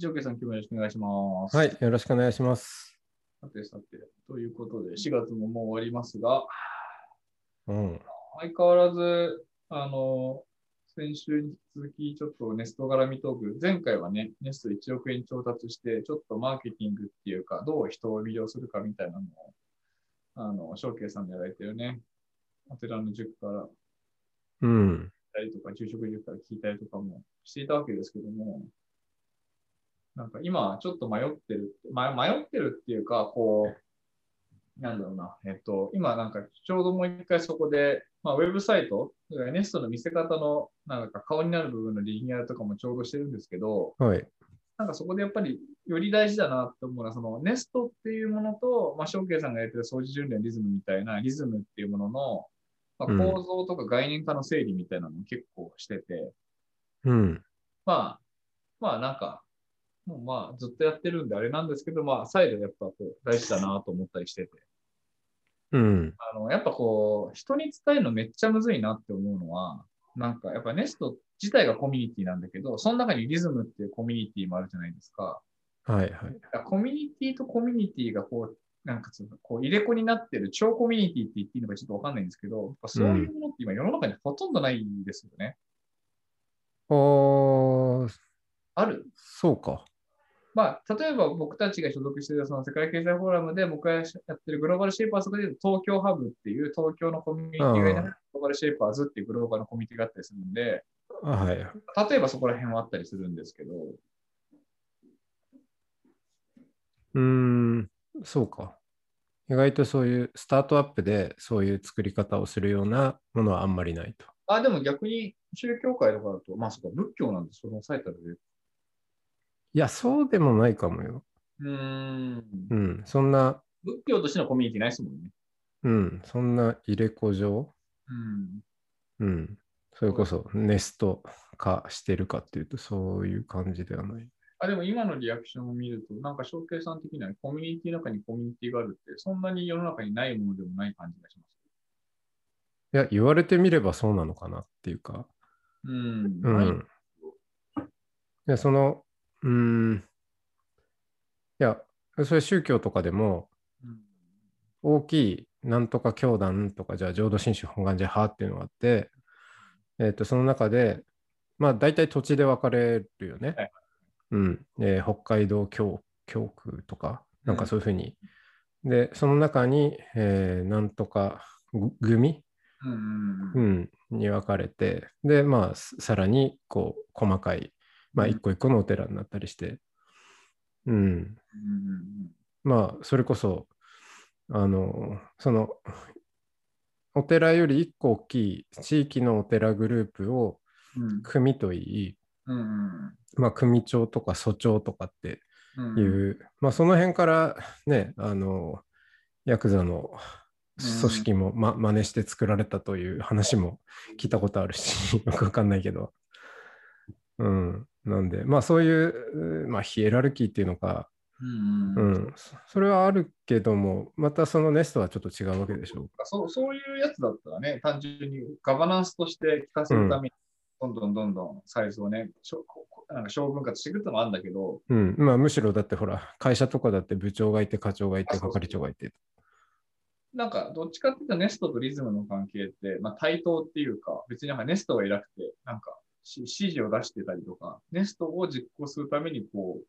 ジョーケさん、今日もよろしくお願いします。はい、よろしくお願いします。さてさて、ということで、4月ももう終わりますが、うん。相変わらず、あの、先週に引き続き、ちょっとネスト絡みトーク、前回はね、ネスト1億円調達して、ちょっとマーケティングっていうか、どう人を魅了するかみたいなのを、あの、翔慶さんでやられてるね、お寺の塾からうん。たりとか、住職塾から聞いたりとかもしていたわけですけども、なんか今ちょっと迷ってる、ま、迷ってるっていうか、こう、なんだろうな、えっと、今なんかちょうどもう一回そこで、まあ、ウェブサイト、ネストの見せ方のなんか顔になる部分のリニューアルとかもちょうどしてるんですけど、はい。なんかそこでやっぱりより大事だなって思うのは、そのネストっていうものと、まあ、翔慶さんがやってる掃除巡礼リズムみたいなリズムっていうものの、まあ、うん構造とか概念化の整理みたいなのも結構してて、うん。まあ、まあなんか、もうまあずっとやってるんであれなんですけど、まあ再度やっぱこう大事だなと思ったりしてて、うん。あの、やっぱこう、人に伝えるのめっちゃむずいなって思うのは、なんかやっぱネスト自体がコミュニティなんだけど、その中にリズムっていうコミュニティもあるじゃないですか。はいはい。コミュニティとコミュニティがこう、なんかそのこう入れ子になってる超コミュニティって言っていいのかちょっとわかんないんですけど、やっぱそういうものって今世の中にほとんどないんですよね。おー、ある？そうか。まあ、例えば僕たちが所属しているその世界経済フォーラムで僕がやってるグローバルシェイパーズで東京ハブっていう東京のコミュニティがグローバルシェイパーズっていうグローバルのコミュニティがあったりするんで、あはい。例えばそこら辺はあったりするんですけど、うーん、そうか。意外とそういうスタートアップでそういう作り方をするようなものはあんまりないと。あ、でも逆に宗教界とかだと、まあそこ仏教なんでそのサイトで。いや、そうでもないかもよ。うーん。うん。そんな、仏教としてのコミュニティないですもんね。うん。そんな入れ子状うん。うん。それこそネスト化してるかっていうとそういう感じではない。あ、でも今のリアクションを見ると、なんか証券さん的にはコミュニティの中にコミュニティがあるって、そんなに世の中にないものでもない感じがします。いや、言われてみればそうなのかなっていうか。うん。うん。で、その、うーん。いや、それ宗教とかでも、うん大きいなんとか教団とか、じゃあ浄土真宗本願寺派っていうのがあって、えっ、と、その中で、まあ、大体土地で分かれるよね。はいうん。えー北海道教教区とか、なんかそういうふうに。で、その中に、えーなんとかぐ組うんうんううんん、に分かれて、で、まあ、すさらに、こう、細かい、まあ、うん。一個一個のお寺になったりして、うん、まあ、それこそ、あの、その、お寺より一個大きい地域のお寺グループをうん。組といい、まあ、組長とか蘇長とかってうん。いう、まあ、その辺からね、あの、ヤクザの組織も、ま、真似して作られたという話も聞いたことあるし、よくわかんないけど。うん。なんで、まあそういう、まあヒエラルキーっていうのか、うんううんん、そそれはあるけども、またそのネストはちょっと違うわけでしょ。そうそういうやつだったらね、単純にガバナンスとして聞かせるために、どんどんどんどんサイズをね、しょここなんか小分割していくってのもあるんだけど、うん。まあむしろだってほら、会社とかだって部長がいて、課長がいて、係長がいて。なんかどっちかっていうとネストとリズムの関係って、まあ対等っていうか、別になんかネストが偉くて、なんかし指示を出してたりとか、ネストを実行するためにこう、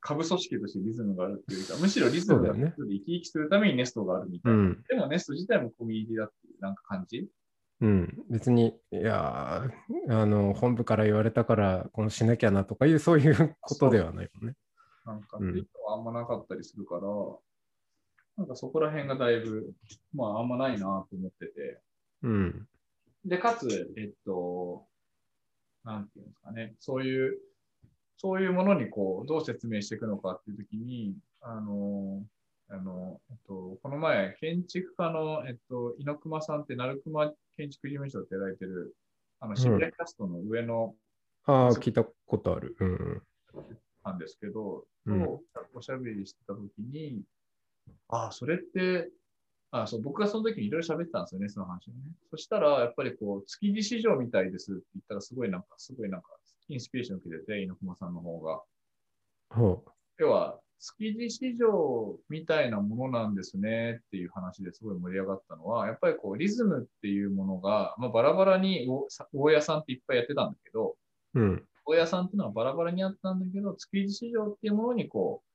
下部組織としてリズムがあるっていうか、むしろリズムがそうだよね生き生きするためにネストがあるみたいな。うん。でもネスト自体もコミュニティだっていうなんか感じ？うん。別に、いやー、あの、本部から言われたから、このしなきゃなとかいう、そういうことではないもんね。なんかっていうのはあんまなかったりするから、なんかそこら辺がだいぶ、まああんまないなと思ってて。うん。で、かつ、えっと、なんていうんですかね、そういうそういうものにこうどう説明していくのかっていうときに、あの、あの、えっと、この前、建築家の、えっと、猪熊さんって、鳴熊建築事務所ってやられてる、あの、渋谷キャストの上の、ああ、聞いたことある。うん。なんですけど、うんとおしゃべりしてたときに、ああ、それって、あそう僕がその時にいろいろ喋ってたんですよね、その話をね。そしたら、やっぱりこう、築地市場みたいですって言ったら、すごいなんか、すごいなんか、インスピレーション受けてて、猪熊さんの方が。ほ要は、築地市場みたいなものなんですねっていう話ですごい盛り上がったのは、やっぱりこう、リズムっていうものが、まあ、バラバラにお大家さんっていっぱいやってたんだけど、う。うん。大家さんっていうのはバラバラにあったんだけど、築地市場っていうものにこう、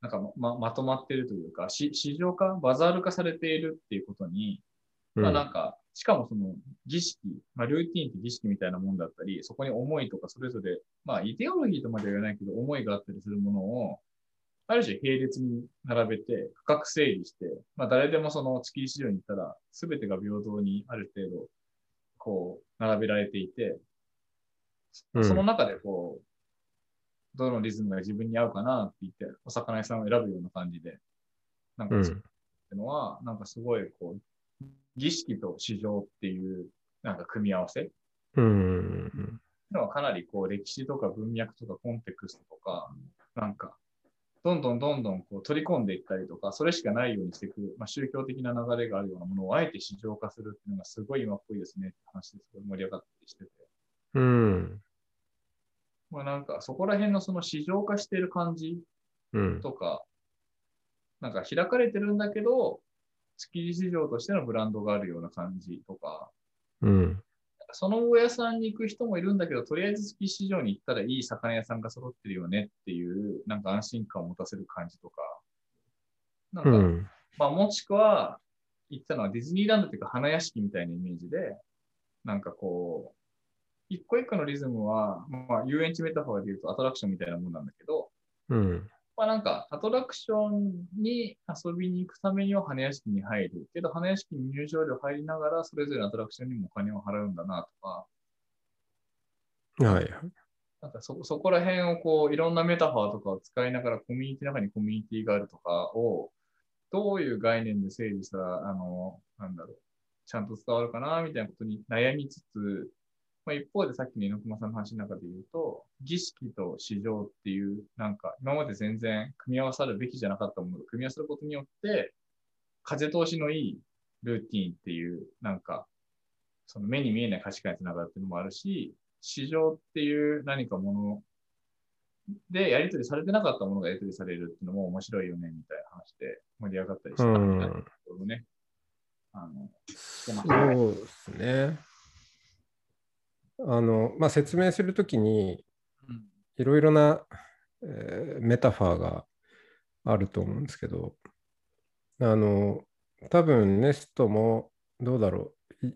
なんかままとまっているというか、し市場化、バザール化されているっていうことに、まあなんか、しかもその儀式、まあルーティーンって儀式みたいなもんだったり、そこに思いとかそれぞれ、まあイデオロギーとまでは言わないけど、思いがあったりするものを、ある種並列に並べて、深く整理して、まあ誰でもその築地市場に行ったら、すべてが平等にある程度、こう、並べられていて、うん。その中でこう、どのリズムが自分に合うかなって言って、お魚屋さんを選ぶような感じで、なんかってのは、なんかすごいこう、儀式と市場っていう、なんか組み合わせっていうん。うのはかなりこう、歴史とか文脈とかコンテクストとか、なんか、どんどんどんどんこう取り込んでいったりとか、それしかないようにしていく、まあ、宗教的な流れがあるようなものをあえて市場化するっていうのがすごい今っぽいですねって話ですごい盛り上がったりしてて。うん。まあなんかそこら辺のその市場化している感じうん。とか、なんか開かれてるんだけど、築地市場としてのブランドがあるような感じとか、うん。その大家さんに行く人もいるんだけど、とりあえず築地市場に行ったらいい魚屋さんが揃ってるよねっていう、なんか安心感を持たせる感じとか、なんか、うん。まあもしくは、行ったのはディズニーランドっていうか花屋敷みたいなイメージで、なんかこう、一個一個のリズムは、まあ遊園地メタファーで言うとアトラクションみたいなもんなんだけど、うん。まあなんか、アトラクションに遊びに行くためには花屋敷に入る。けど、花屋敷に入場料入りながら、それぞれのアトラクションにもお金を払うんだなとか、はい。なんかそ、そこら辺をこう、いろんなメタファーとかを使いながら、コミュニティの中にコミュニティがあるとかを、どういう概念で整理したら、あの、なんだろう、ちゃんと伝わるかな、みたいなことに悩みつつ、まあ、一方でさっきの猪熊さんの話の中で言うと、儀式と市場っていう、なんか今まで全然組み合わさるべきじゃなかったものを組み合わせることによって、風通しのいいルーティンっていう、なんか、その目に見えない価値観につながるっていうのもあるし、市場っていう何かものでやり取りされてなかったものがやり取りされるっていうのも面白いよね、みたいな話で盛り上がったりしたみたいなところね。あの、そうですね。あの、まあ、説明するときに、うんいろいろな、えーメタファーがあると思うんですけど、あの、多分ネストもどうだろう。い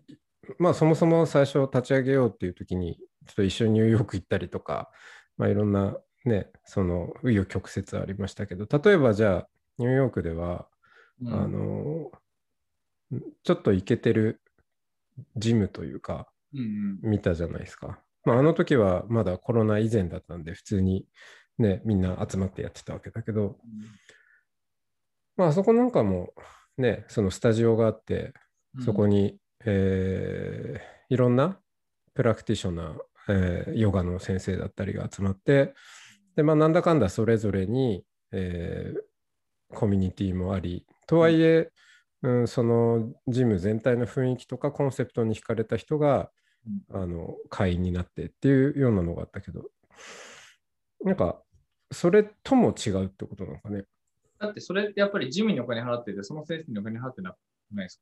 まあそもそも最初立ち上げようっていう時に、ちょっと一緒にニューヨーク行ったりとか、まあいろんなね、その紆余曲折ありましたけど、例えばじゃあニューヨークでは、うんあの、ちょっとイケてるジムというか、見たじゃないですか。まあ、あの時はまだコロナ以前だったんで、普通にね、みんな集まってやってたわけだけど、まあ、あそこなんかもね、そのスタジオがあって、うん。そこに、えーいろんなプラクティショナー、えーヨガの先生だったりが集まって、で、まあ、なんだかんだそれぞれに、えーコミュニティもあり、とはいえ、うん、そのジム全体の雰囲気とかコンセプトに惹かれた人が、あの会員になってっていうようなのがあったけど、なんか、それとも違うってことなのかね。だってそれってやっぱりジムにお金払ってて、その先生にお金払ってなくないです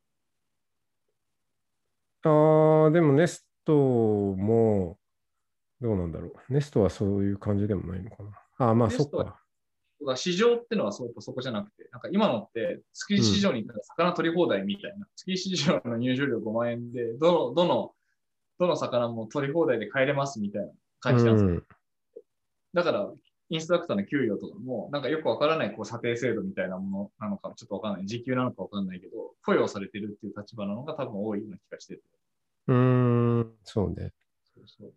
か？ああ、でもネストも、どうなんだろう。ネストはそういう感じでもないのかな。ああ、まあそっか。市場ってのはそうそこじゃなくて、なんか今のって、築地市場に行ったら魚取り放題みたいな、築地市場の入場料5万円で、どの、どの、どの魚も取り放題で帰れますみたいな感じなんですよ。うんだから、インストラクターの給与とかも、なんかよくわからないこう査定制度みたいなものなのか、ちょっとわかんない。時給なのかわかんないけど、雇用されてるっていう立場なのが多分多いような気がしてて。うーん、そうね。そうそう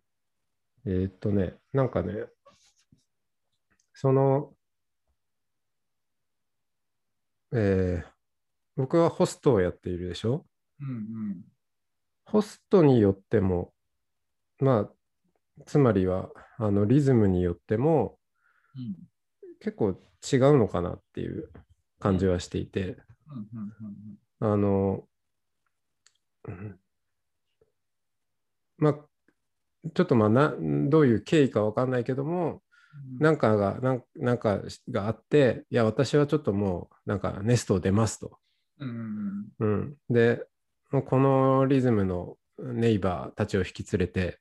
えーっとね、なんかね、その、えー僕はホストをやっているでしょ？うんうん。ホストによっても、まあ、つまりは、あの、リズムによっても、うん結構違うのかなっていう感じはしていて、あの、うんまあ、ちょっとまあな、どういう経緯かわかんないけども、うん。なんかが、なんなんかがあって、いや、私はちょっともう、なんかネストを出ますと。うんうんうん、で、もうこのリズムのネイバーたちを引き連れて、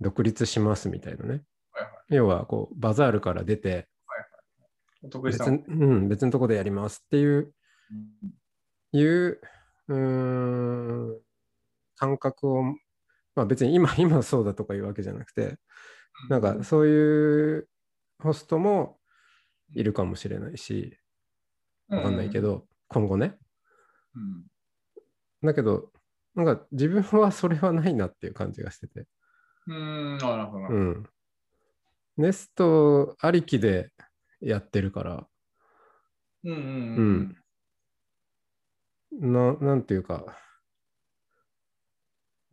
独立しますみたいなね。はいはい要は、こう、バザールから出て、お得意別さん。んうん、別のとこでやりますっていう、いう、うーん、感覚を、まあ別に今、今そうだとかいうわけじゃなくて、なんかそういうホストもいるかもしれないし、わかんないけ。ど、今後ね。うんだけど、なんか自分はそれはないなっていう感じがしてて。うん。あなるほどな。うん。ネストありきでやってるから、うんううんん。ななんていうか、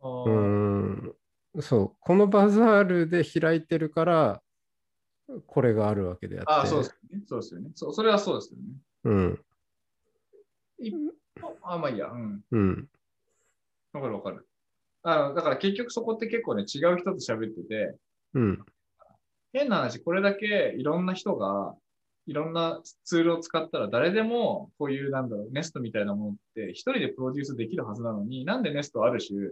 あうーん、そう、このバザールで開いてるから、これがあるわけであって。あ、そうですよね。そうですよね。そそれはそうですよね。うん、あ、まあいいや。うん。うん、わかるわかる。あのだから結局そこって結構ね、違う人と喋ってて、うん、変な話、これだけいろんな人が、いろんなツールを使ったら誰でもこういうなんだろう、ネストみたいなものって一人でプロデュースできるはずなのに、なんでネストある種、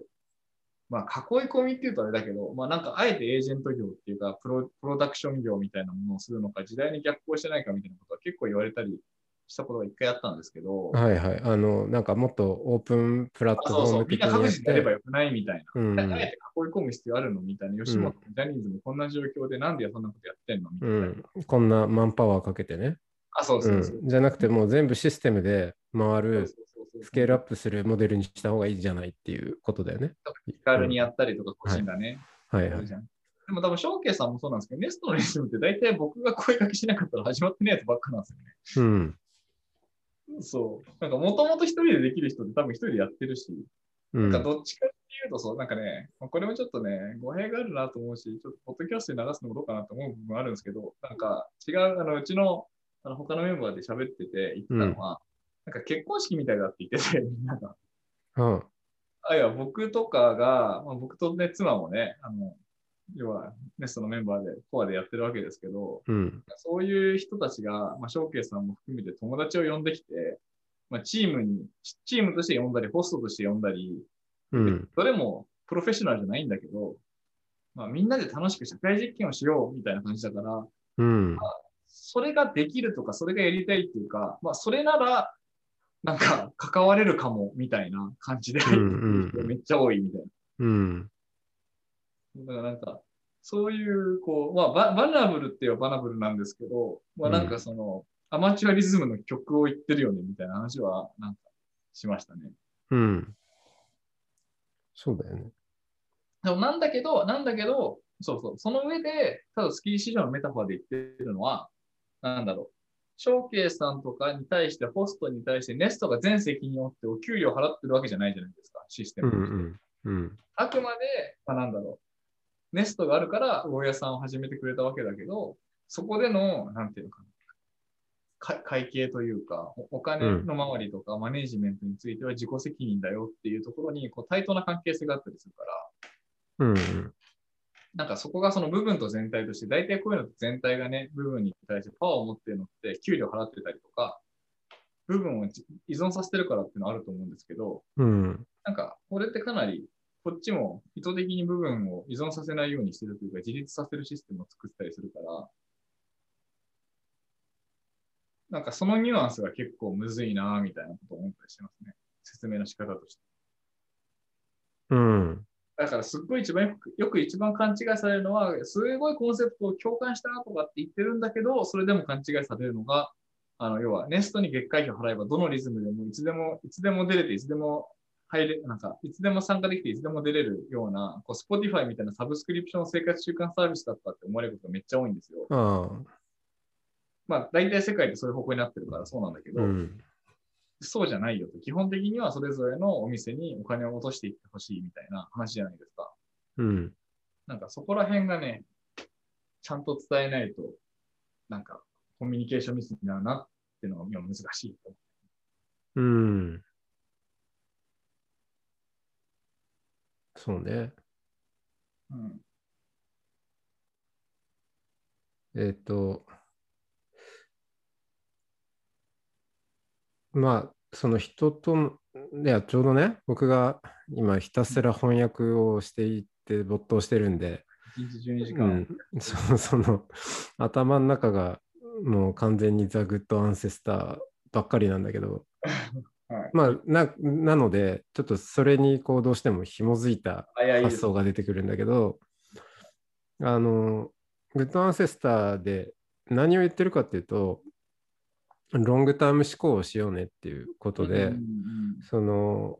まあ囲い込みっていうとあれだけど、まあなんかあえてエージェント業っていうかプロ、プロダクション業みたいなものをするのか、時代に逆行してないかみたいなことは結構言われたりしたことが一回あったんですけど、はいはい。あの、なんかもっとオープンプラットフォーあそうそう、みんな各自でやればて、よくないみたいな。うん、あえて囲い込む必要あるのみたいな。吉本もジャニーズもこんな状況でなんでそんなことやってんのみたいな。うん、こんなマンパワーかけてね。あ、そうそうそう。うん、じゃなくてもう全部システムで回るスケールアップするモデルにした方がいいじゃないっていうことだよね。気軽にやったりとか個人がね。はいはい。じゃんでも多分、ショーケイさんもそうなんですけど、ネストのリズムって大体僕が声掛けしなかったら始まってないやつばっかなんですよね。うん。そう。なんか、もともと一人でできる人って多分一人でやってるし、うんなんかどっちかっていうとそう、なんかね、まあこれもちょっとね、語弊があるなと思うし、ちょっとポッドキャストで流すのもどうかなと思う部分あるんですけど、なんか違う、あの、うちのあの他のメンバーで喋ってて言ってたのは、なんか結婚式みたいだって言ってて、みんなが。うんあいや、僕とかが、まあ、僕とね、妻もね、あの、要は、ネストのメンバーで、コアでやってるわけですけど、うん。そういう人たちが、まあ、ショーケイさんも含めて友達を呼んできて、まあ、チームに、チームとして呼んだり、ホストとして呼んだり、うん。どれもプロフェッショナルじゃないんだけど、まあ、みんなで楽しく社会実験をしようみたいな感じだから、うん。それができるとか、それがやりたいっていうか、まあ、それなら、なんか、関われるかも、みたいな感じで、うんうんめっちゃ多いみたいな。うん。だからなんか、そういう、こう、まあバ、バナブルって言えばバナブルなんですけど、まあなんかその、アマチュアリズムの曲を言ってるよね、みたいな話は、なんか、しましたね。うん。そうだよね。でもなんだけど、なんだけど、そうそう、その上で、ただスキー市場のメタファーで言ってるのは、なんだろう。ショーケイさんとかに対して、ホストに対して、ネストが全責任を負ってお給料払ってるわけじゃないじゃないですか、システうムとして。んうん。うん。あくまで、まあ、なんだろう。ネストがあるから、大家さんを始めてくれたわけだけど、そこでの、なんていうのかな。か会計というか、おお金の周りとか、マネジメントについては自己責任だよっていうところに、こう、対等な関係性があったりするから、うんうん。なんかそこがその部分と全体として、大体こういうの全体がね、部分に対してパワーを持ってるのって、給料払ってたりとか、部分をじ依存させてるからっていうのはあると思うんですけど、うん。なんか、これってかなり、こっちも意図的に部分を依存させないようにしてるというか、自立させるシステムを作ったりするから、なんかそのニュアンスが結構むずいなみたいなことを思ったりしてますね。説明の仕方として。うん。だからすっごい一番よく、よく一番勘違いされるのは、すごいコンセプトを共感したとかって言ってるんだけど、それでも勘違いされるのが、あの、要は、ネストに月会費を払えば、どのリズムでも、いつでも、いつでも出れて、いつでも入れ、なんか、いつでも参加できて、いつでも出れるような、こう、Spotify みたいなサブスクリプション生活習慣サービスだったって思われることがめっちゃ多いんですよ。ああ。まあ大体世界ってそういう方向になってるからそうなんだけど、うん。そうじゃないよと。基本的にはそれぞれのお店にお金を落としていってほしいみたいな話じゃないですか。うん。なんかそこら辺がね、ちゃんと伝えないと、なんかコミュニケーションミスになるなっていうのが今難しいと。うん。そうね。うん。えっ、と、まあ、その人との、いや、ちょうどね、僕が今ひたすら翻訳をしていって没頭してるんで、1日12時間。うん、そその頭の中がもう完全に The Good Ancestor ばっかりなんだけど、はい。まあななのでちょっとそれにこうどうしても紐づいた発想が出てくるんだけどあの Good Ancestor で何を言ってるかっていうと long term 思考をしようねっていうことで、うんうんその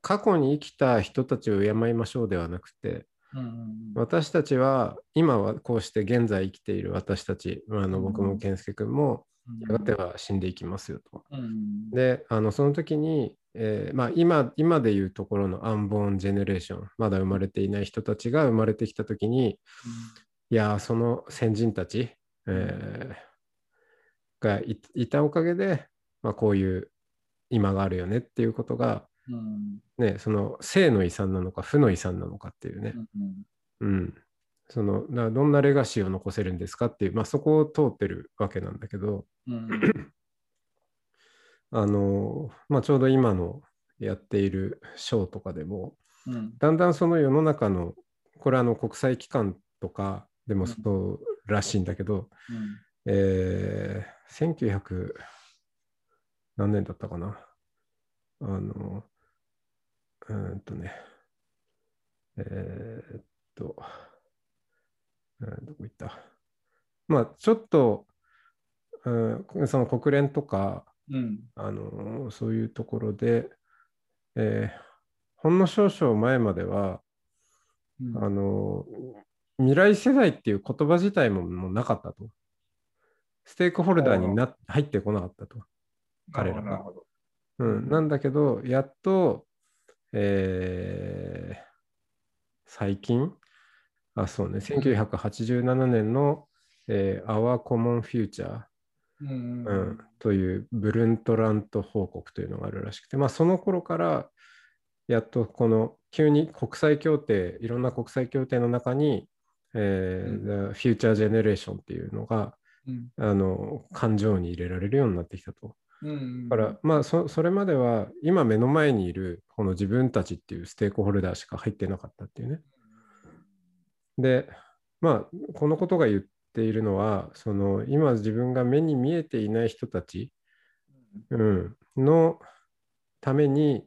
過去に生きた人たちを敬いましょうではなくてうんうんうん。私たちは今はこうして現在生きている私たちあの僕も健介君もやがては死んでいきますよと。うん。うんであのその時に、えーまあ、今今でいうところのアンボーンジェネレーションまだ生まれていない人たちが生まれてきた時にいやーその先人たち、えーがいいたおかげで、まあ、こういう今があるよねっていうことが、うん。ね、その生の遺産なのか負の遺産なのかっていうね、うんうん。うん、そのだどんなレガシーを残せるんですかっていう、まあ、そこを通ってるわけなんだけど、うん。あのまあ、ちょうど今のやっているショーとかでもうん。だんだんその世の中のこれあの国際機関とかでもうんそうらしいんだけど、うん。えー1900何年だったかな？あのうーんとねえーっと、えーどこ行った？まあちょっと、うん、その国連とかうん。あのそういうところで、えーほんの少々前まではうん。あの未来世代っていう言葉自体ももうなかったと。ステークホルダーにな入ってこなかったと。彼らが。うん、なんだけど、やっと、えー最近、あ、そうね、1987年の、えー Our Common Future、うんうん、というブルントラント報告というのがあるらしくて、まあ、その頃からやっとこの急に国際協定いろんな国際協定の中に、えー The Future Generation っていうのがうん。あの感情に入れられるようになってきたと。うん。だから、まあそ、それまでは今目の前にいるこの自分たちっていうステークホルダーしか入ってなかったっていうね。で、まあ、このことが言っているのは、その今自分が目に見えていない人たち、うん、のために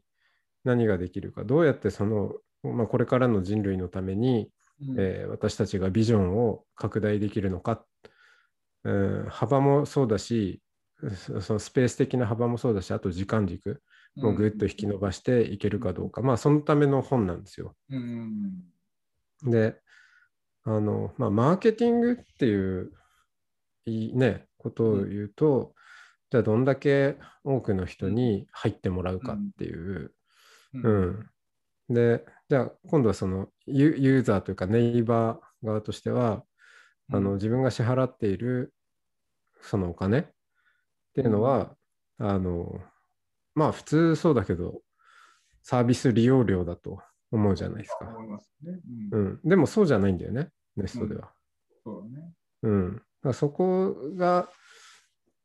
何ができるか、どうやってその、まあ、これからの人類のために、うん。えー私たちがビジョンを拡大できるのか、うん、幅もそうだし、そそのスペース的な幅もそうだし、あと時間軸もぐっと引き伸ばしていけるかどうか、まあそのための本なんですよ。うん。で、あの、まあ、マーケティングっていういいね、ことを言うと、じゃあどんだけ多くの人に入ってもらうかっていう、うん。うん。で、じゃあ今度はそのユユーザーというかネイバー側としては、あの自分が支払っているそのお金っていうのは、あの、まあ普通そうだけど、サービス利用料だと思うじゃないですか。思いますね。ううんん。でもそうじゃないんだよね、ネストでは。そうだね。うん。そこが、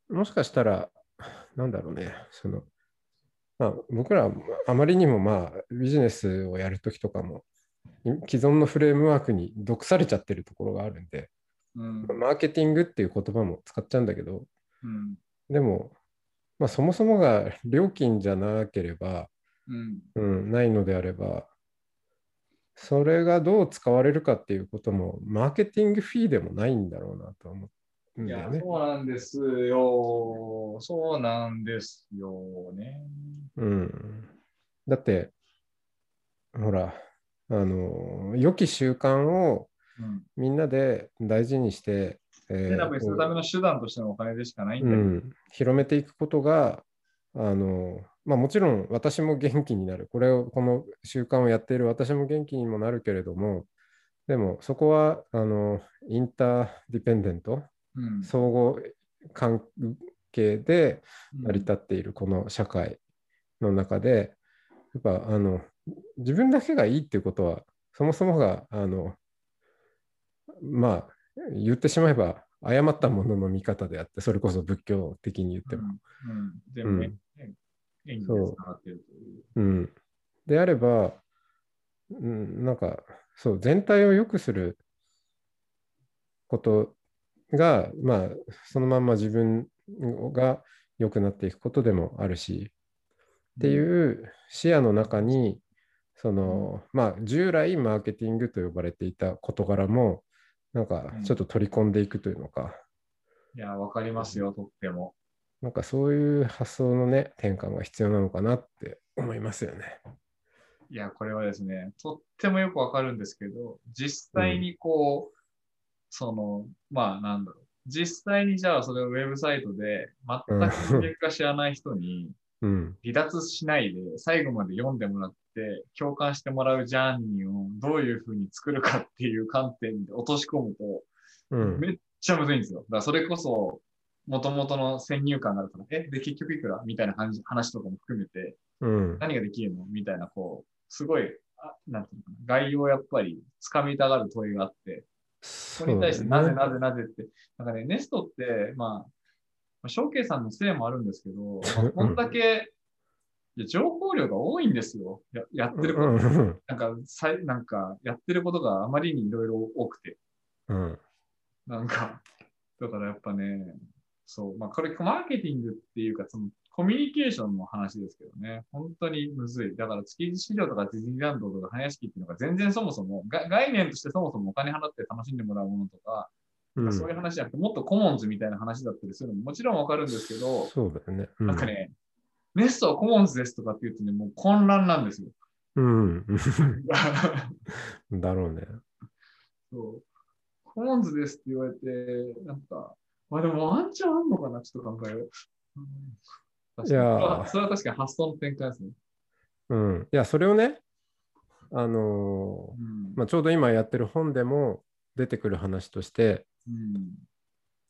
もしかしたら、なんだろうね、その、まあ、僕らあまりにもまあビジネスをやるときとかも、い既存のフレームワークに毒されちゃってるところがあるんで、うんマーケティングっていう言葉も使っちゃうんだけど、うんでも、まあ、そもそもが料金じゃなければ、うんうん、ないのであれば、それがどう使われるかっていうことも、マーケティングフィーでもないんだろうなと思うんいや。そうなんですよ。そうなんですよね。うん。だって、ほら、あの、良き習慣をうんみんなで大事にして、えセナブにするための手段としてのお金でしかないんだうん、広めていくことがあの、まあ、もちろん私も元気になる。これをこの習慣をやっている私も元気にもなるけれどもでもそこはあのインターディペンデントうん。相互関係でうん。成り立っているこの社会の中でやっぱあの自分だけがいいっていうことはそもそもがあのまあ言ってしまえば誤ったものの見方であってそれこそ仏教的に言っても。うん。うん、全部、ね演技でつながってるという。うん、であれば、うん、なんかそう全体を良くすることが、まあ、そのまんま自分が良くなっていくことでもあるしっていう視野の中にその、まあ、従来マーケティングと呼ばれていた事柄もなんかちょっと取り込んでいくというのか、いや、わかりますよ、とっても。なんかそういう発想のね転換が必要なのかなって思いますよね。いや、これはですね、とってもよくわかるんですけど、実際にこう、その、まあ、なんだろう。実際にじゃあそれをウェブサイトで全く人間化知らない人にうん離脱しないで最後まで読んでもらって共感してもらうジャーニーをどういうふうに作るかっていう観点で落とし込むとうんめっちゃむずいんですよ。だからそれこそ元々の先入観があるから、え、で結局いくらみたいな話話とかも含めてうん。何ができるのみたいな、こう、すごい、あなんていうのかな、概要をやっぱり掴みたがる問いがあって、そこに対してなぜなぜなぜって、なんかね、ネストって、まあ、まあ、ショーケイさんのせいもあるんですけど、まあ、こんだけ、いや情報量が多いんですよ。ややってること、うんうん。なんか、さいなんか、やってることがあまりにいろいろ多くて、うん。なんか、だからやっぱね、そう、まあこれマーケティングっていうか、そのコミュニケーションの話ですけどね、本当にむずい。だから築地市場とかディズニーランドとか花屋敷っていうのが全然そもそも、が概念としてそもそもお金払って楽しんでもらうものとか、うんそういう話じゃなくて、もっとコモンズみたいな話だったりするのももちろんわかるんですけど、そうだよね。うんなんかね、ネストはコモンズですとかって言うとね、もう混乱なんですよ。うん。だろうね。そう。コモンズですって言われて、なんか、まあでもワンチャンあんのかな？ちょっと考えよう。うんいやーそれは確かに発想の転換ですね。うん。いや、それをね、あのーうんまあ、ちょうど今やってる本でも出てくる話として、うん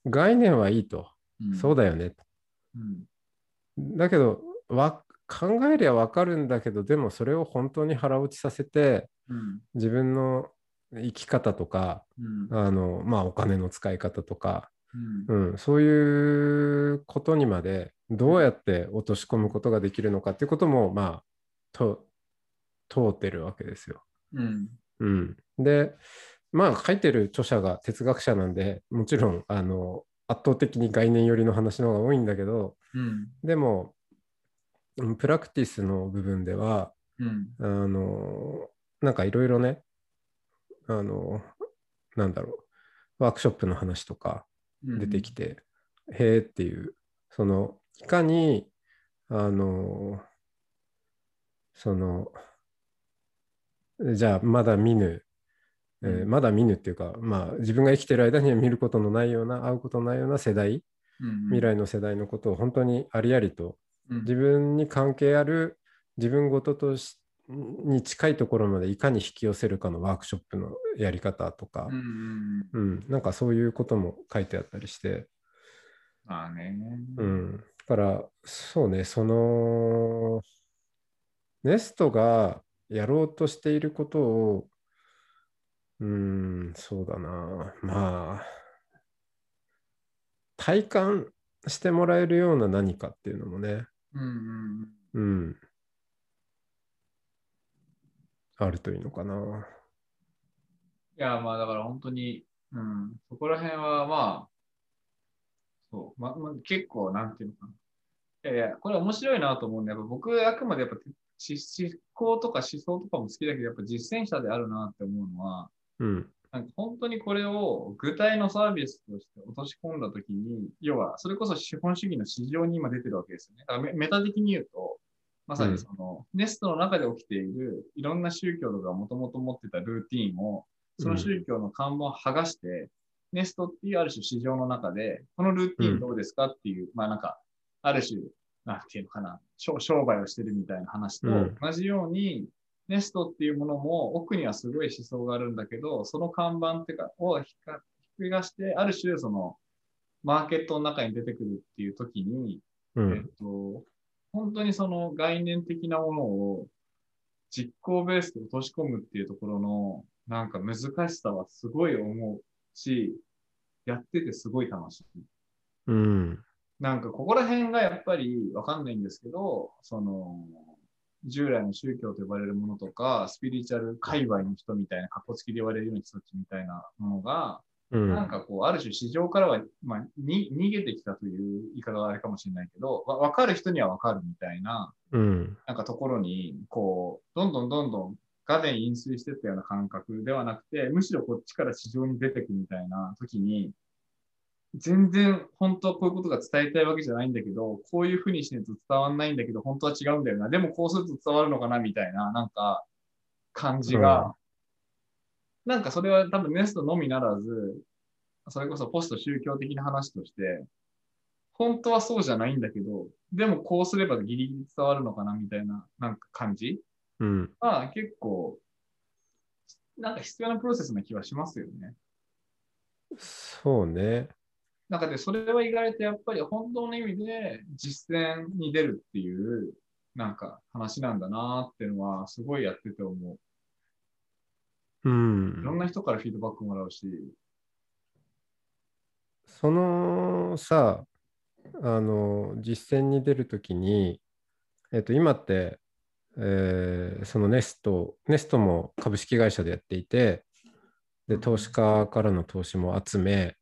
概念はいいと。うんそうだよね。うんだけど、わ考えりゃわかるんだけど、でもそれを本当に腹落ちさせて、うん自分の生き方とか、うんあの、まあ、お金の使い方とか、うん。うん、そういうことにまでどうやって落とし込むことができるのかっていうことも、まあ、と通ってるわけですよ。うん。うん、で、まあ、書いてる著者が哲学者なんで、もちろんあの圧倒的に概念寄りの話の方が多いんだけど、うん。でも、うんプラクティスの部分では、うん。あのなんかいろいろね、あのなんだろう、ワークショップの話とか、うん出てきて、へえっていう、その、いかに、あの、その、じゃあ、まだ見ぬ、えーうん。まだ見ぬっていうか、まあ、自分が生きてる間には見ることのないような、会うことのないような世代、うん。未来の世代のことを本当にありありと、うん。自分に関係ある自分ごととしに近いところまでいかに引き寄せるかのワークショップのやり方とか、うんうんうん、なんかそういうことも書いてあったりして、まあね。うん、だからそうねそのネストがやろうとしていることをうんそうだな。まあ体感してもらえるような何かっていうのもね、うんうん。うん、あるといいのかな。いや、まあだから本当に、うん、そこら辺はまあ、そう、まま結構、なんていうのかな。いやいや、これ面白いなと思うんで、やっぱ僕、あくまでやっぱし思考とか思想とかも好きだけど、やっぱ実践者であるなって思うのは、うん、なんか本当にこれを具体のサービスとして落とし込んだときに、要は、それこそ資本主義の市場に今出てるわけですよね。だからメメタ的に言うと、まさにその、ネストの中で起きているいろんな宗教とかもともと持ってたルーティーンを、その宗教の看板を剥がして、ネストっていうある種市場の中で、このルーティンどうですかっていう、まあなんか、ある種、なんていうのかな、商商売をしてるみたいな話とうん。同じように、ネストっていうものも奥にはすごい思想があるんだけど、その看板っていうか、をひっくり返して、ある種その、マーケットの中に出てくるっていう時に、えっうん。と、本当にその概念的なものを実行ベースで落とし込むっていうところのなんか難しさはすごい思うし、やっててすごい楽しい。うん。なんかここら辺がやっぱりわかんないんですけど、その、従来の宗教と呼ばれるものとか、スピリチュアル界隈の人みたいな、格好つきで言われるような人たちみたいなものが、うん。なんかこう、ある種市場からは、まあ、に逃げてきたという言い方はあれかもしれないけど、わ分かる人には分かるみたいな、うん。なんかところに、こう、どんどんどんどん画面飲水してったような感覚ではなくて、むしろこっちから市場に出てくみたいな時に、全然本当はこういうことが伝えたいわけじゃないんだけど、こういうふうにしないと伝わんないんだけど、本当は違うんだよな。でもこうすると伝わるのかなみたいな、なんか感じが、なんかそれは多分ネストのみならず、それこそポスト宗教的な話として、本当はそうじゃないんだけど、でもこうすればギリギリ伝わるのかなみたいな、なんか感じうん。が結構、なんか必要なプロセスな気はしますよね。そうね。なんかで、それは意外とやっぱり本当の意味で実践に出るっていう、なんか話なんだなっていうのは、すごいやってて思う。ういろん。んな人からフィードバックもらうし、そのさ、あの、実践に出るときに、えっと、今って、えーそのネスト、ネストも株式会社でやっていて、で、投資家からの投資も集め、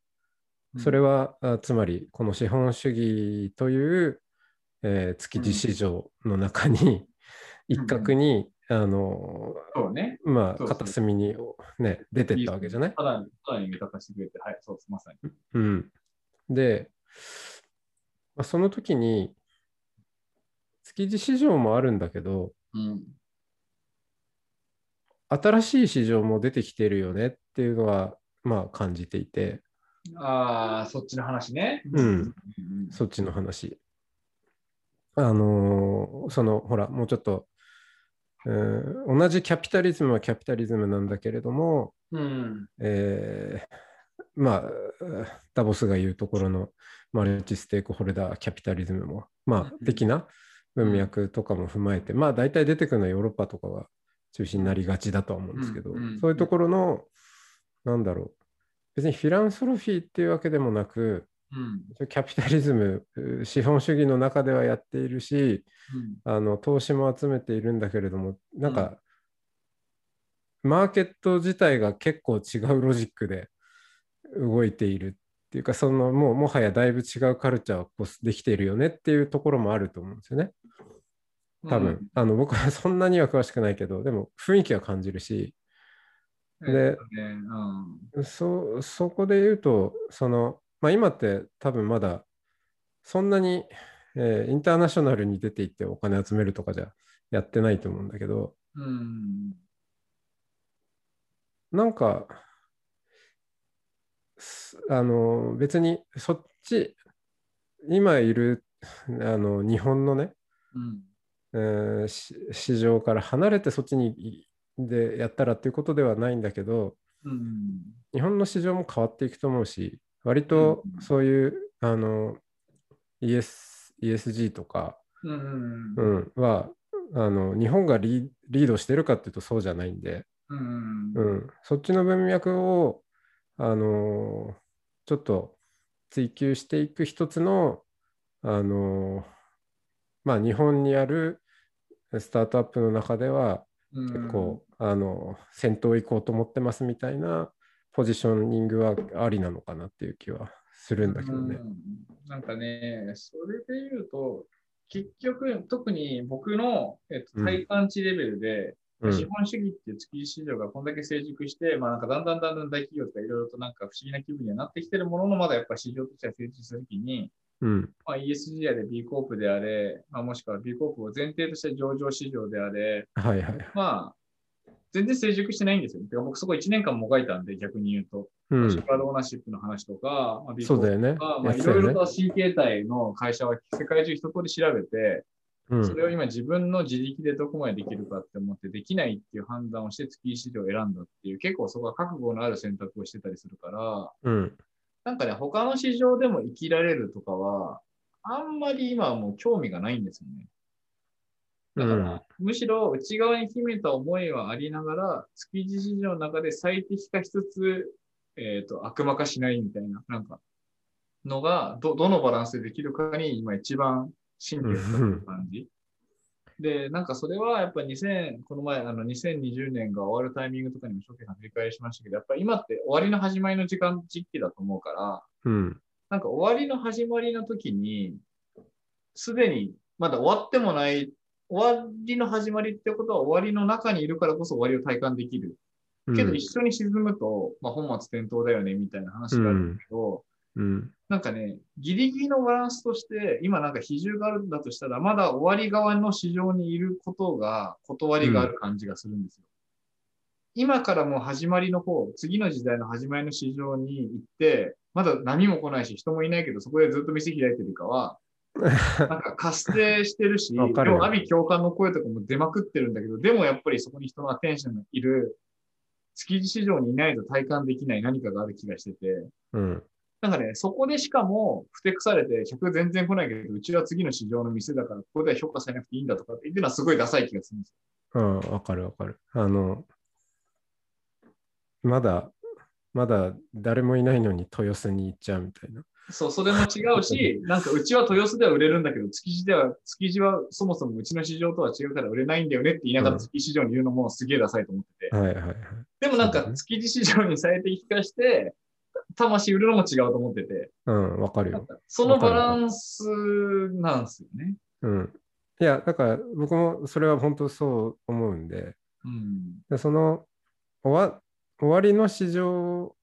それは、は、あつまり、この資本主義という、えー築地市場の中に、一角に、あの、ね。まあ、片隅に、ね、出てったわけじゃない？ただ、ただに味方してくれて、はい、そうです、まさに。うん。で、まあ、その時に、築地市場もあるんだけど、うん。新しい市場も出てきてるよねっていうのは、まあ感じていて、ああ、そっちの話ね。うんうんそっちの話。あのーその、ほら、もうちょっと、えー同じキャピタリズムはキャピタリズムなんだけれども、うん。えーまあ、ダボスが言うところのマルチステークホルダーキャピタリズムも、まあ、的な文脈とかも踏まえて、まあ、大体出てくるのはヨーロッパとかが中心になりがちだとは思うんですけど、うんうん。そういうところの、なんだろう、別にフィランソロフィーっていうわけでもなく、うん。キャピタリズム、う資本主義の中ではやっているし、あの投資も集めているんだけれども、なんか、マーケット自体が結構違うロジックで動いているっていうか、そのもうもはやだいぶ違うカルチャーをこうできているよねっていうところもあると思うんですよね。多分、あの僕はそんなには詳しくないけど、でも雰囲気は感じるし、うん。でそこで言うと、その、まあ、今って多分まだそんなに、えーインターナショナルに出ていってお金集めるとかじゃやってないと思うんだけど、うん。なんか、すあの別にそっち、今いるあの日本のね、うん。えーし市場から離れてそっちにいでやったらっていうことではないんだけど、うん。日本の市場も変わっていくと思うし、割とうんそういう、あの ES ESG とか、うん。うん、はあの日本がリリードしてるかっていうとそうじゃないんで、うん。うん、そっちの文脈を、あのちょっと追求していく一つの、あのまあ、日本にあるスタートアップの中では結構、あの先頭行こうと思ってますみたいなポジショニングはありなのかなっていう気はするんだけどね。うんなんかね、それで言うと、結局、特に僕の、えっと、うん体感値レベルで、うん資本主義っていう築地市場がこんだけ成熟して、まあなんかだんだんだんだん大企業とかいろいろとなんか不思議な気分にはなってきてるものの、まだやっぱ市場としては成熟するときに、うんまあ、ESG やで B コープであれ、まあ、もしくは B コープを前提として上場市場であれ、はいはい。まあ、全然成熟してないんですよ。てか僕そこ1年間もがいたんで、逆に言うと。うんシェパードオーナーシップの話とか、まあ、ビッグとかまあ、いろいろと新形態の会社は世界中一通り調べて、うんそれを今自分の自力でどこまでできるかって思ってできないっていう判断をして月市場を選んだっていう結構そこは覚悟のある選択をしてたりするから、うん。なんかね、他の市場でも生きられるとかは、あんまり今はもう興味がないんですよね。だから、うんむしろ内側に秘めた思いはありながら、築地市場の中で最適化しつつ、えっ、と、悪魔化しないみたいな、なんか、のが、ど、どのバランスでできるかに今一番真理を使ってる感じ。で、なんかそれはやっぱ2000、この前、あの2020年が終わるタイミングとかにも初期さん振り返りしましたけど、やっぱり今って終わりの始まりの時間、時期だと思うから、うん。なんか終わりの始まりの時に、すでにまだ終わってもない、終わりの始まりってことは終わりの中にいるからこそ終わりを体感できる。うんけど一緒に沈むと、まあ本末転倒だよねみたいな話があるんだけど、うん。なんかね、ギリギリのバランスとして、今なんか比重があるんだとしたら、まだ終わり側の市場にいることが断りがある感じがするんですよ。今からもう始まりの方、次の時代の始まりの市場に行って、まだ波も来ないし、人もいないけど、そこでずっと店開いてるかは、なんか活性してるし、でも阿鼻共感の声とかも出まくってるんだけど、でもやっぱりそこに人のアテンションがいる、築地市場にいないと体感できない何かがある気がしてて、うん。なんかね、そこでしかも、ふてくされて、客全然来ないけど、うちは次の市場の店だから、ここでは評価されなくていいんだとかって言ってるのはすごいダサい気がするんですうん、わかるわかる。あの、まだ、まだ誰もいないのに豊洲に行っちゃうみたいな。よ。そう、それも違うし、なんかうちは豊洲では売れるんだけど、築地では、築地はそもそもうちの市場とは違うから売れないんだよねって言いながらうん築地市場にいるのもすげえダサいと思ってて。はいはいはい。でもなんか築地市場に最適化して、魂売るのも違うと思ってて、うん、わかるよ。そのバランスなんですよね。うん。いや、だから僕もそれは本当そう思うんで、うん。でその終わ終わりの市場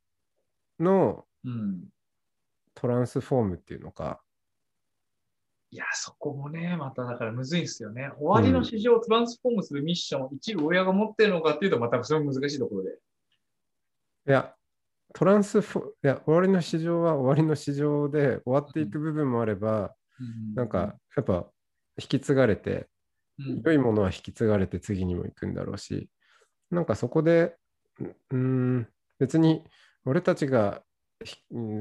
のうん。トランスフォームっていうのか、いや、そこもね、まただからむずいんですよね。終わりの市場をトランスフォームするミッションを一部親が持ってるのかっていうと、またそれも難しいところで。いや、トランスフォいや、終わりの市場は終わりの市場で終わっていく部分もあれば、なんか、やっぱ引き継がれて、うん、良いものは引き継がれて次にも行くんだろうし、なんかそこで、うーん、別に俺たちが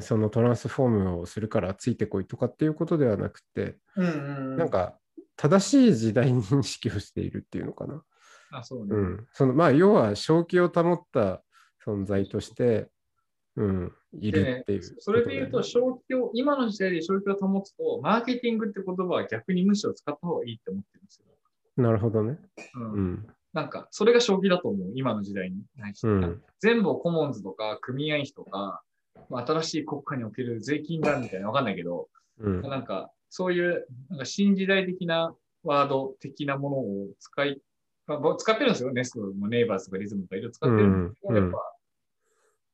そのトランスフォームをするからついてこいとかっていうことではなくて、うんうんうん、なんか正しい時代認識をしているっていうのかな。あ、そうね。うん。そのまあ、要は正気を保った存在として、うん、いるっていう、それで言うと、こ消費を、今の時代で消費を保つと、マーケティングって言葉は逆にむしろ使った方がいいって思ってるんですよ。なるほどね。うんうん。なんか、それが消費だと思う、今の時代に。うん。全部をコモンズとか組合費とか、まあ新しい国家における税金だみたいなわかんないけど、うん。なんか、そういう、なんか新時代的なワード的なものを使い、まあ、僕使ってるんですよ。ネストもネイバーズとかリズムとかいろいろ使ってるんですけど、うんやっぱ、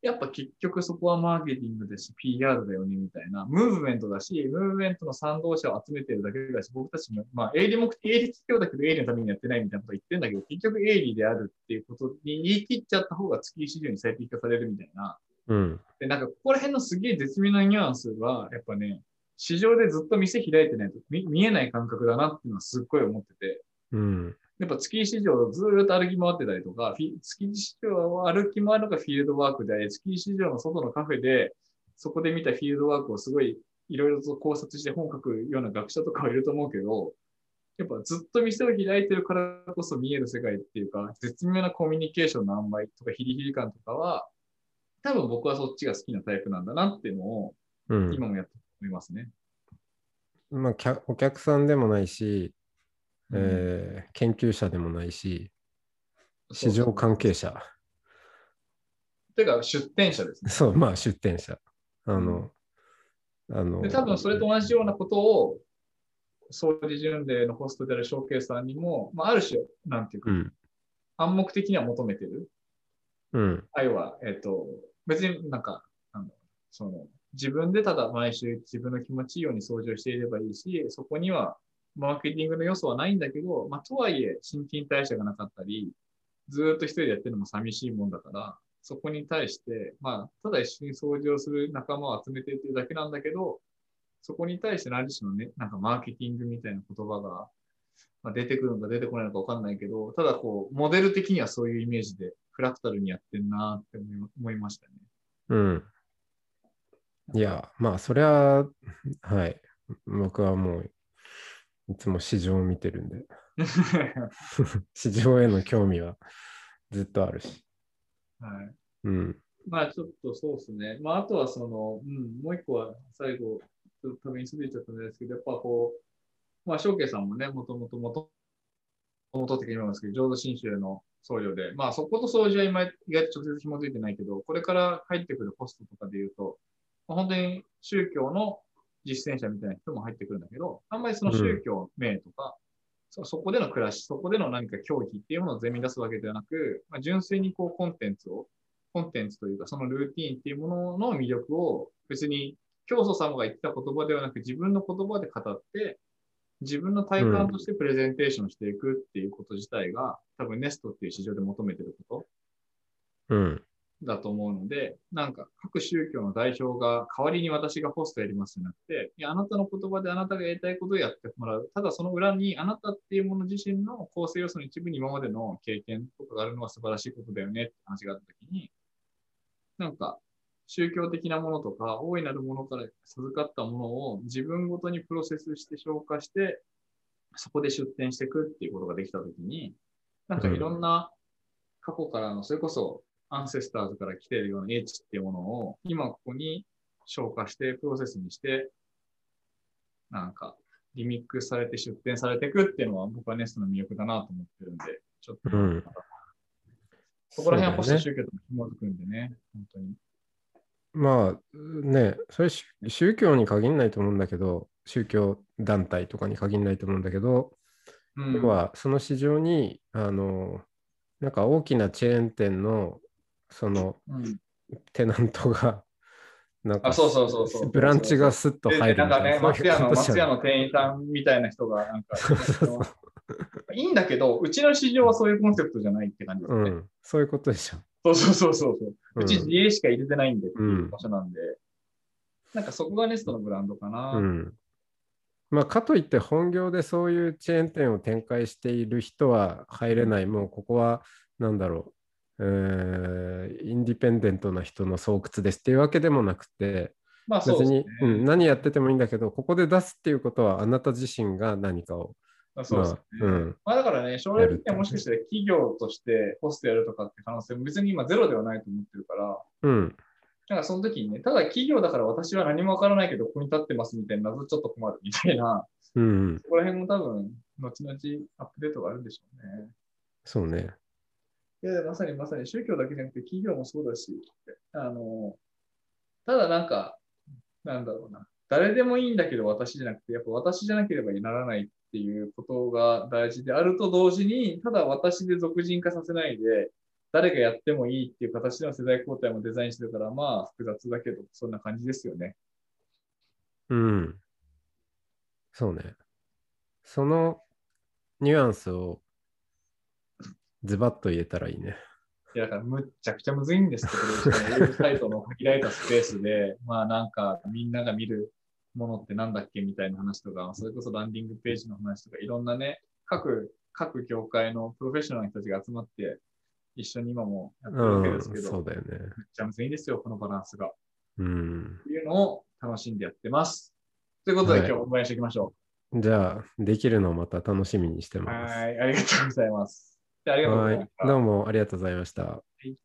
やっぱ結局そこはマーケティングだし、PR だよねみたいな、ムーブメントだし、ムーブメントの賛同者を集めてるだけだし、僕たちも、まあ、営利目的、営利企業だけど営利のためにやってないみたいなこと言ってるんだけど、結局営利であるっていうことに言い切っちゃった方が月市場に最適化されるみたいな、うん。で、なんか、ここら辺のすげえ絶妙なニュアンスは、やっぱね、市場でずっと店開いてないと見見えない感覚だなっていうのはすっごい思ってて、うん。やっぱ月市場をずーっと歩き回ってたりとか、月市場を歩き回るのがフィールドワークで、月市場の外のカフェで、そこで見たフィールドワークをすごいいろいろと考察して本書くような学者とかはいると思うけど、やっぱずっと店を開いてるからこそ見える世界っていうか、絶妙なコミュニケーションの塩梅とかヒリヒリ感とかは、多分僕はそっちが好きなタイプなんだなっていうのを、うん。今もやって思いますね。まあ、客お客さんでもないし、えー研究者でもないし、市場関係者。てか、出店者ですね。そう、まあ出店者。あの、あの、で、多分それと同じようなことを、総理巡礼のホストであるショーケースさんにも、まあ、ある種、なんていうか、うん。暗黙的には求めてる。うん。あるいは、えっ、と、別になんか、あのその、自分でただ毎週自分の気持ちいいように掃除をしていればいいし、そこにはマーケティングの要素はないんだけど、まあ、とはいえ、新陳代謝がなかったり、ずっと一人でやってるのも寂しいもんだから、そこに対して、まあ、ただ一緒に掃除をする仲間を集めてっていうだけなんだけど、そこに対して何しろね、なんかマーケティングみたいな言葉が、まあ、出てくるのか出てこないのかわかんないけど、ただこう、モデル的にはそういうイメージで、フラクタルにやってんなって思いましたね。うん。いや、まあ、それは、はい。僕はもう、いつも市場を見てるんで、市場への興味はずっとあるし。はい。うん。まあちょっとそうですね。まああとはその、うん、もう一個は最後、ちょっと多分に過ぎちゃったんですけど、やっぱこう、まあ、翔慶さんもね、もともともと、もと的に言いますけど、浄土真宗の僧侶で、まあそこと掃除は今意外と直接紐づいてないけど、これから入ってくるポストとかで言うと、まあ本当に宗教の実践者みたいな人も入ってくるんだけど、あんまりその宗教名とか、そそこでの暮らし、そこでの何か教義っていうものを全面に出すわけではなく、まあ、純粋にこうコンテンツを、コンテンツというかそのルーティーンっていうものの魅力を別に教祖様が言った言葉ではなく自分の言葉で語って、自分の体感としてプレゼンテーションしていくっていうこと自体が、多分ネストっていう市場で求めてることうん。だと思うので、なんか各宗教の代表が代わりに私がホストやりますじゃなくて、いや、あなたの言葉であなたがやりたいことをやってもらう。ただその裏にあなたっていうもの自身の構成要素の一部に今までの経験とかがあるのは素晴らしいことだよねって話があったときに、なんか宗教的なものとか大いなるものから授かったものを自分ごとにプロセスして消化して、そこで出展していくっていうことができたときに、なんかいろんな過去からの、それこそアンセスターズから来ているような英知っていうものを今ここに消化してプロセスにして、なんかリミックスされて出展されていくっていうのは僕はネストの魅力だなと思ってるんで、ちょっと、うん。そこら辺は保守宗教と紐づくんでね、本当に。まあね、それ宗宗教に限らないと思うんだけど、宗教団体とかに限らないと思うんだけど、うん。要はその市場に、あの、なんか大きなチェーン店のそのうん。テナントが、なんかあそうそうそうそう。ブランチがスッとで入るなんかね、の、松屋の店員さんみたいな人が、なんか、いいんだけど、うちの市場はそういうコンセプトじゃないって感じですね。うん、そういうことでしょ。そうそうそうそうそう。ううんち自営しか入れてないんでううん場所なんで、なんかそこがネストのブランドかな。うん。まあ、かといって本業でそういうチェーン店を展開している人は入れない。もうここは、なんだろう、えーインディペンデントな人の巣窟ですっていうわけでもなくて、まあそう別。に、うん、何やっててもいいんだけど、ここで出すっていうことはあなた自身が何かを。まあそうですね。まあうんまあだからね、将来的にはもしかしたら企業としてホストやるとかって可能性も別に今ゼロではないと思ってるから、うん、なんかその時にね、ただ企業だから私は何もわからないけどここに立ってますみたいな謎ちょっと困るみたいな、うん、そこら辺も多分、後々アップデートがあるんでしょうね。そうね。いや、まさにまさに宗教だけじゃなくて企業もそうだし、あの、ただなんか、なんだろうな、誰でもいいんだけど私じゃなくて、やっぱ私じゃなければならないっていうことが大事であると同時に、ただ私で俗人化させないで、誰がやってもいいっていう形での世代交代もデザインしてるから、まあ複雑だけど、そんな感じですよね。うん。そうね。そのニュアンスをズバッと言えたらいいね。いや、だからむっちゃくちゃむずいんですけど、ウェブサイトの限られたスペースで、まあなんかみんなが見るものってなんだっけみたいな話とか、それこそランディングページの話とか、いろんなね、各、各業界のプロフェッショナルの人たちが集まって、一緒に今もやってるわけですけうん、ど、そうだよね。めっちゃむずいんですよ、このバランスが。うん。っていうのを楽しんでやってます。ということで、はい今日お願いしていきましょじゃあ、できるのをまた楽しみにしてう。ます。はい、ありがとうございます。あありがとうございまし。た。どうもありがとうございました。はい